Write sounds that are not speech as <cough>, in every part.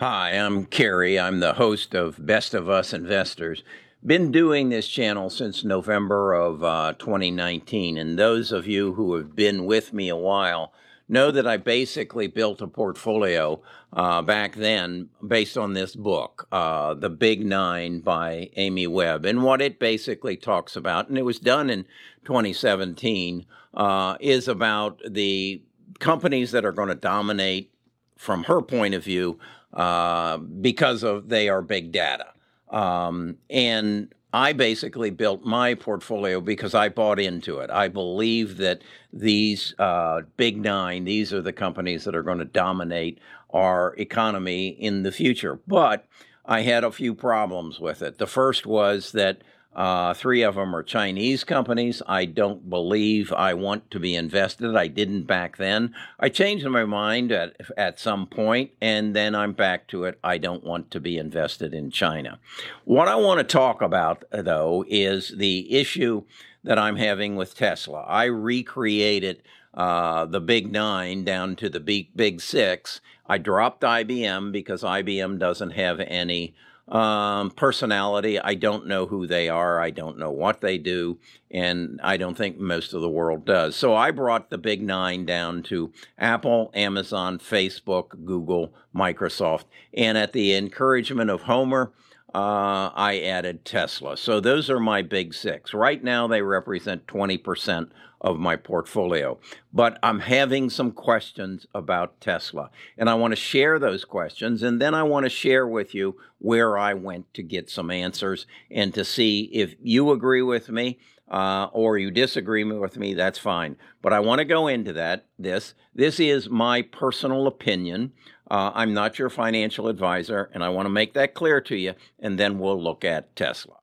Hi, I'm Kerry. I'm the host of Best of Us Investors. Been doing this channel since November of uh, 2019, and those of you who have been with me a while know that I basically built a portfolio uh, back then based on this book, uh, The Big Nine by Amy Webb. And what it basically talks about, and it was done in 2017, uh, is about the companies that are going to dominate, from her point of view, uh, because of they are big data. Um, and I basically built my portfolio because I bought into it. I believe that these uh, big nine, these are the companies that are going to dominate our economy in the future. But I had a few problems with it. The first was that uh, three of them are Chinese companies. I don't believe I want to be invested. I didn't back then. I changed my mind at, at some point, and then I'm back to it. I don't want to be invested in China. What I want to talk about, though, is the issue that I'm having with Tesla. I recreated uh, the big nine down to the big, big six. I dropped IBM because IBM doesn't have any um, personality, I don't know who they are. I don't know what they do. And I don't think most of the world does. So I brought the big nine down to Apple, Amazon, Facebook, Google, Microsoft. And at the encouragement of Homer, uh, I added Tesla. So those are my big six. Right now, they represent 20% of my portfolio. But I'm having some questions about Tesla, and I want to share those questions, and then I want to share with you where I went to get some answers and to see if you agree with me. Uh, or you disagree with me, that's fine. But I want to go into that. This this is my personal opinion. Uh, I'm not your financial advisor, and I want to make that clear to you. And then we'll look at Tesla.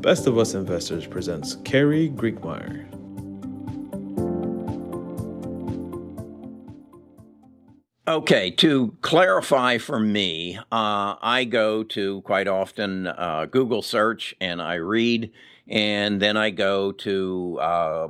Best of Us Investors presents Kerry Grinkmeyer. Okay, to clarify for me, uh, I go to quite often uh, Google search and I read, and then I go to uh,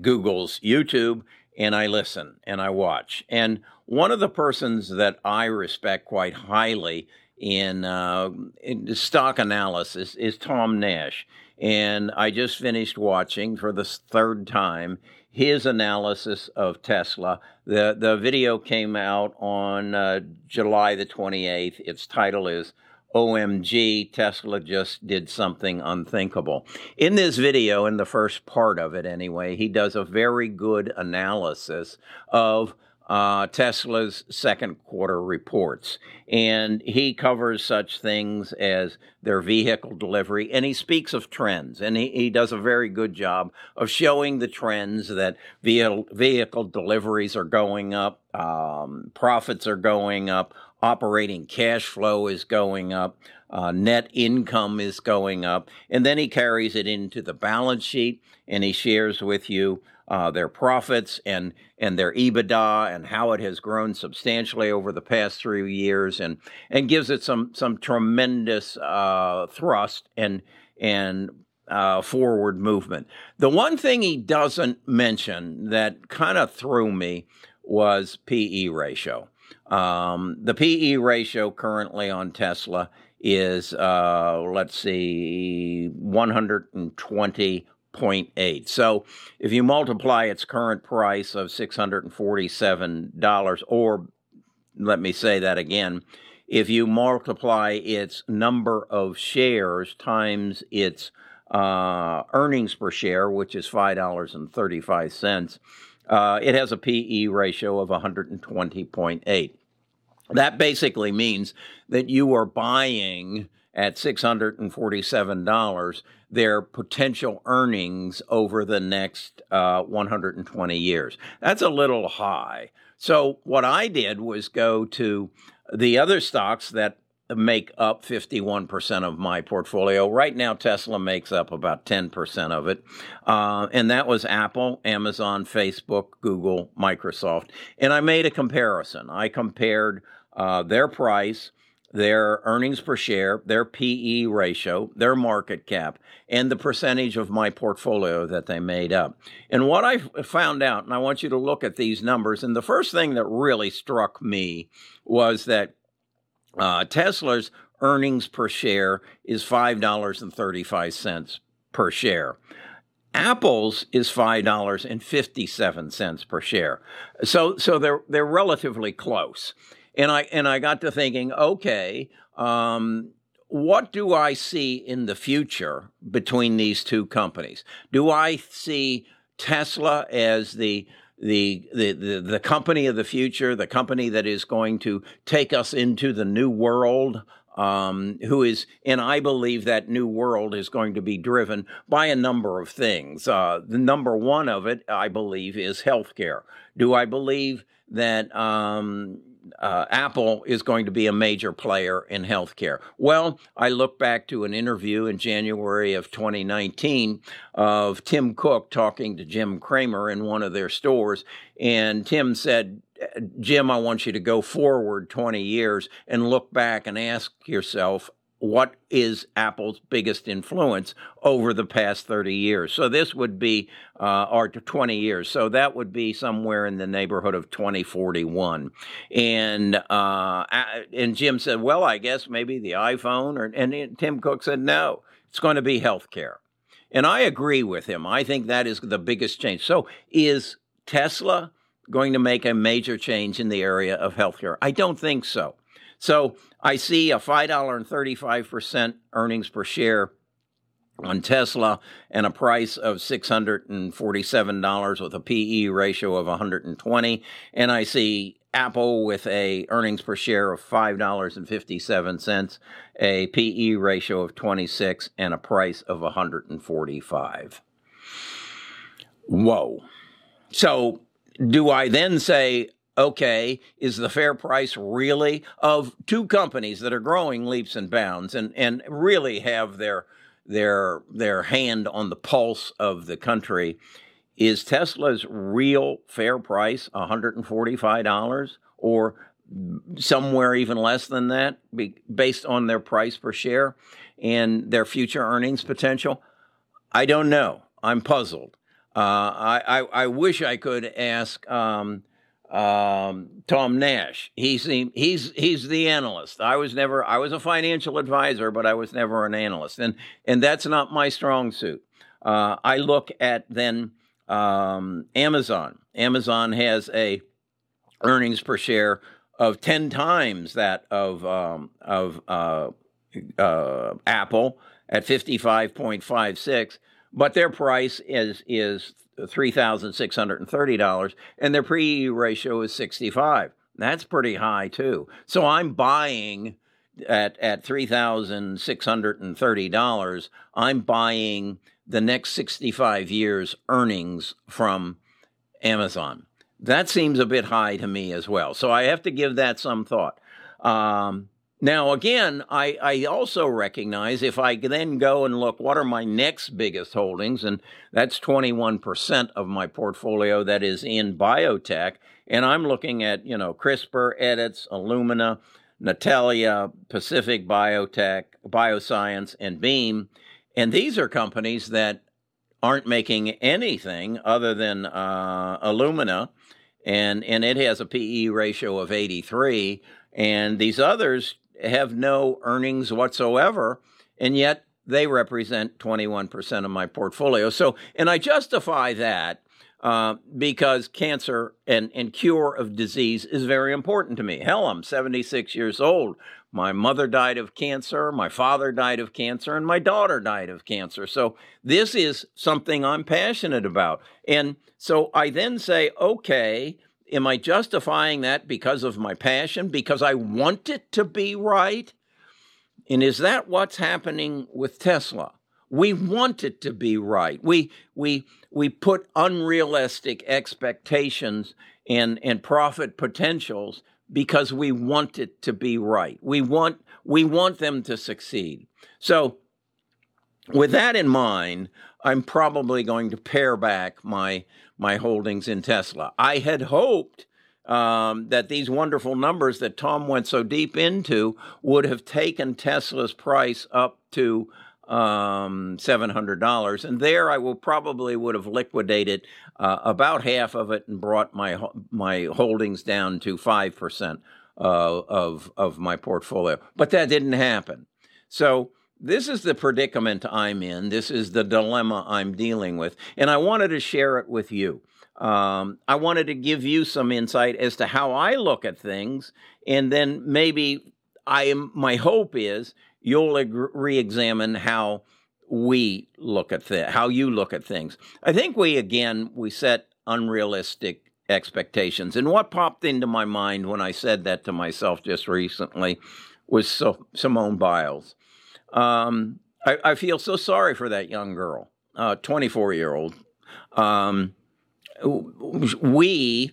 Google's YouTube and I listen and I watch. And one of the persons that I respect quite highly in, uh, in stock analysis is Tom Nash. And I just finished watching for the third time his analysis of Tesla. The, the video came out on uh, July the 28th. Its title is OMG, Tesla just did something unthinkable. In this video, in the first part of it anyway, he does a very good analysis of uh, Tesla's second quarter reports. And he covers such things as their vehicle delivery, and he speaks of trends. And he, he does a very good job of showing the trends that vehicle, vehicle deliveries are going up, um, profits are going up, operating cash flow is going up, uh, net income is going up. And then he carries it into the balance sheet and he shares with you uh, their profits and and their EBITDA and how it has grown substantially over the past three years and and gives it some some tremendous uh, thrust and and uh, forward movement. The one thing he doesn't mention that kind of threw me was PE ratio. Um, the PE ratio currently on Tesla is, uh, let's see, 120.8. So if you multiply its current price of $647, or let me say that again, if you multiply its number of shares times its uh, earnings per share, which is $5.35, uh, it has a PE ratio of 120.8. That basically means that you are buying at $647 their potential earnings over the next uh, 120 years. That's a little high. So, what I did was go to the other stocks that make up 51% of my portfolio. Right now, Tesla makes up about 10% of it. Uh, and that was Apple, Amazon, Facebook, Google, Microsoft. And I made a comparison. I compared uh, their price their earnings per share, their PE ratio, their market cap, and the percentage of my portfolio that they made up. And what I found out, and I want you to look at these numbers, and the first thing that really struck me was that uh, Tesla's earnings per share is $5.35 per share. Apple's is five dollars and fifty seven cents per share. So so they're they're relatively close. And I and I got to thinking, okay, um, what do I see in the future between these two companies? Do I see Tesla as the the, the, the, the company of the future, the company that is going to take us into the new world um, who is, and I believe that new world is going to be driven by a number of things. Uh, the number one of it, I believe, is healthcare. Do I believe that um, uh, Apple is going to be a major player in healthcare? Well, I look back to an interview in January of 2019 of Tim Cook talking to Jim Cramer in one of their stores, and Tim said, Jim, I want you to go forward 20 years and look back and ask yourself, what is Apple's biggest influence over the past 30 years? So this would be, uh, or 20 years. So that would be somewhere in the neighborhood of 2041. And, uh, and Jim said, well, I guess maybe the iPhone or, and Tim Cook said, no, it's going to be healthcare. And I agree with him. I think that is the biggest change. So is Tesla going to make a major change in the area of healthcare? I don't think so. So I see a $5.35% earnings per share on Tesla and a price of $647 with a PE ratio of 120 and I see Apple with a earnings per share of $5.57, a PE ratio of 26 and a price of 145. Whoa. So do I then say, okay, is the fair price really of two companies that are growing leaps and bounds and, and really have their their their hand on the pulse of the country? Is Tesla's real fair price $145 or somewhere even less than that based on their price per share and their future earnings potential? I don't know. I'm puzzled. Uh, I, I, I wish I could ask um, um, Tom Nash. He's the, he's he's the analyst. I was never I was a financial advisor, but I was never an analyst, and and that's not my strong suit. Uh, I look at then um, Amazon. Amazon has a earnings per share of ten times that of um, of uh, uh, Apple at fifty five point five six but their price is is three thousand six hundred and thirty dollars, and their PE ratio is sixty five. That's pretty high too. So I'm buying at at three thousand six hundred and thirty dollars. I'm buying the next sixty five years earnings from Amazon. That seems a bit high to me as well. So I have to give that some thought. Um, now, again, I, I also recognize if I then go and look, what are my next biggest holdings? And that's 21% of my portfolio that is in biotech. And I'm looking at, you know, CRISPR, Editas, Illumina, Intellia, Pacific Biotech, Bioscience, and Beam. And these are companies that aren't making anything other than uh, Illumina, and, and it has a PE ratio of 83. And these others have no earnings whatsoever, and yet they represent 21% of my portfolio. So, and I justify that uh, because cancer and, and cure of disease is very important to me. Hell, I'm 76 years old. My mother died of cancer, my father died of cancer, and my daughter died of cancer. So, this is something I'm passionate about. And so I then say, okay, Am I justifying that because of my passion, because I want it to be right? And is that what's happening with Tesla? We want it to be right. We we we put unrealistic expectations and and profit potentials because we want it to be right. We want we want them to succeed. So with that in mind, I'm probably going to pare back my my holdings in Tesla. I had hoped um, that these wonderful numbers that Tom went so deep into would have taken Tesla's price up to um, $700. And there I will probably would have liquidated uh, about half of it and brought my, my holdings down to 5% uh, of, of my portfolio. But that didn't happen. So this is the predicament I'm in. This is the dilemma I'm dealing with. And I wanted to share it with you. Um, I wanted to give you some insight as to how I look at things, and then maybe I am. My hope is you'll re-examine how we look at how you look at things. I think we again we set unrealistic expectations, and what popped into my mind when I said that to myself just recently was so, Simone Biles. Um, I, I, feel so sorry for that young girl, 24 uh, year old. Um, we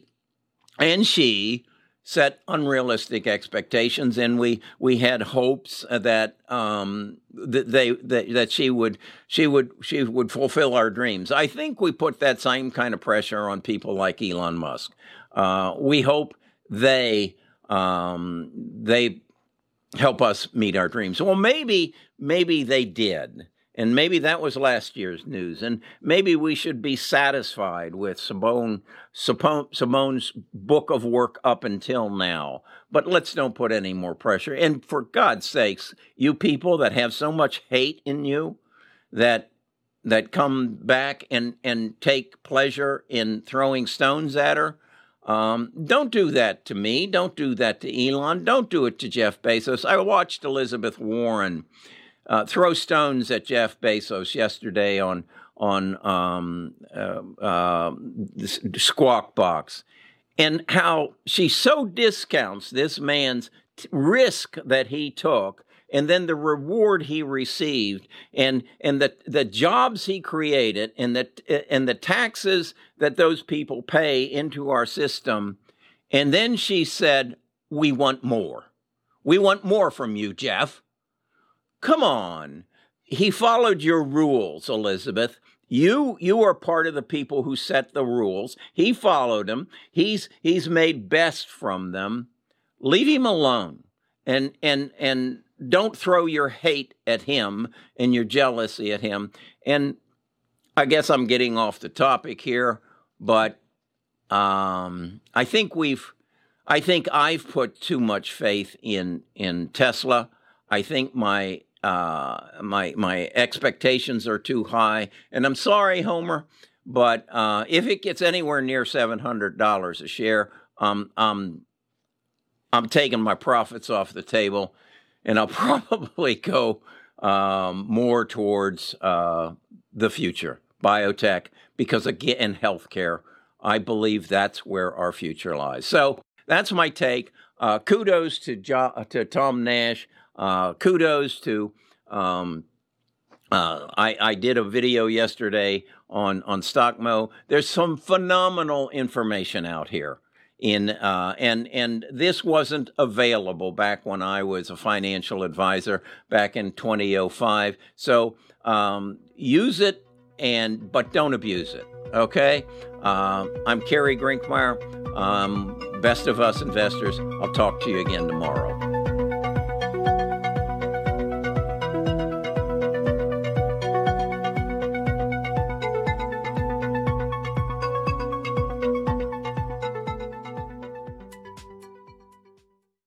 and she set unrealistic expectations, and we we had hopes that um, that they that, that she would she would she would fulfill our dreams. I think we put that same kind of pressure on people like Elon Musk. Uh, we hope they um, they help us meet our dreams. Well, maybe maybe they did. And maybe that was last year's news. And maybe we should be satisfied with Simone, Simone's book of work up until now. But let's don't put any more pressure. And for God's sakes, you people that have so much hate in you that that come back and, and take pleasure in throwing stones at her, um, don't do that to me. Don't do that to Elon. Don't do it to Jeff Bezos. I watched Elizabeth Warren uh, throw stones at Jeff Bezos yesterday on on um, uh, uh, Squawk Box, and how she so discounts this man's t- risk that he took, and then the reward he received, and and the the jobs he created, and the and the taxes that those people pay into our system, and then she said, "We want more. We want more from you, Jeff." Come on. He followed your rules, Elizabeth. You you are part of the people who set the rules. He followed them. He's he's made best from them. Leave him alone. And and and don't throw your hate at him and your jealousy at him. And I guess I'm getting off the topic here, but um, I think we've I think I've put too much faith in in Tesla. I think my uh, my my expectations are too high, and I'm sorry, Homer, but uh, if it gets anywhere near seven hundred dollars a share, um, um, I'm taking my profits off the table, and I'll <laughs> probably go um, more towards uh, the future, biotech, because again, in healthcare, I believe that's where our future lies. So that's my take. Uh, kudos to jo- to Tom Nash. Uh, kudos to um, uh, I, I, did a video yesterday on on Stockmo. There's some phenomenal information out here in uh, and and this wasn't available back when I was a financial advisor back in 2005. So um, use it and but don't abuse it. Okay. Uh, I'm Kerry Grinkmeyer. Um, best of us investors. I'll talk to you again tomorrow.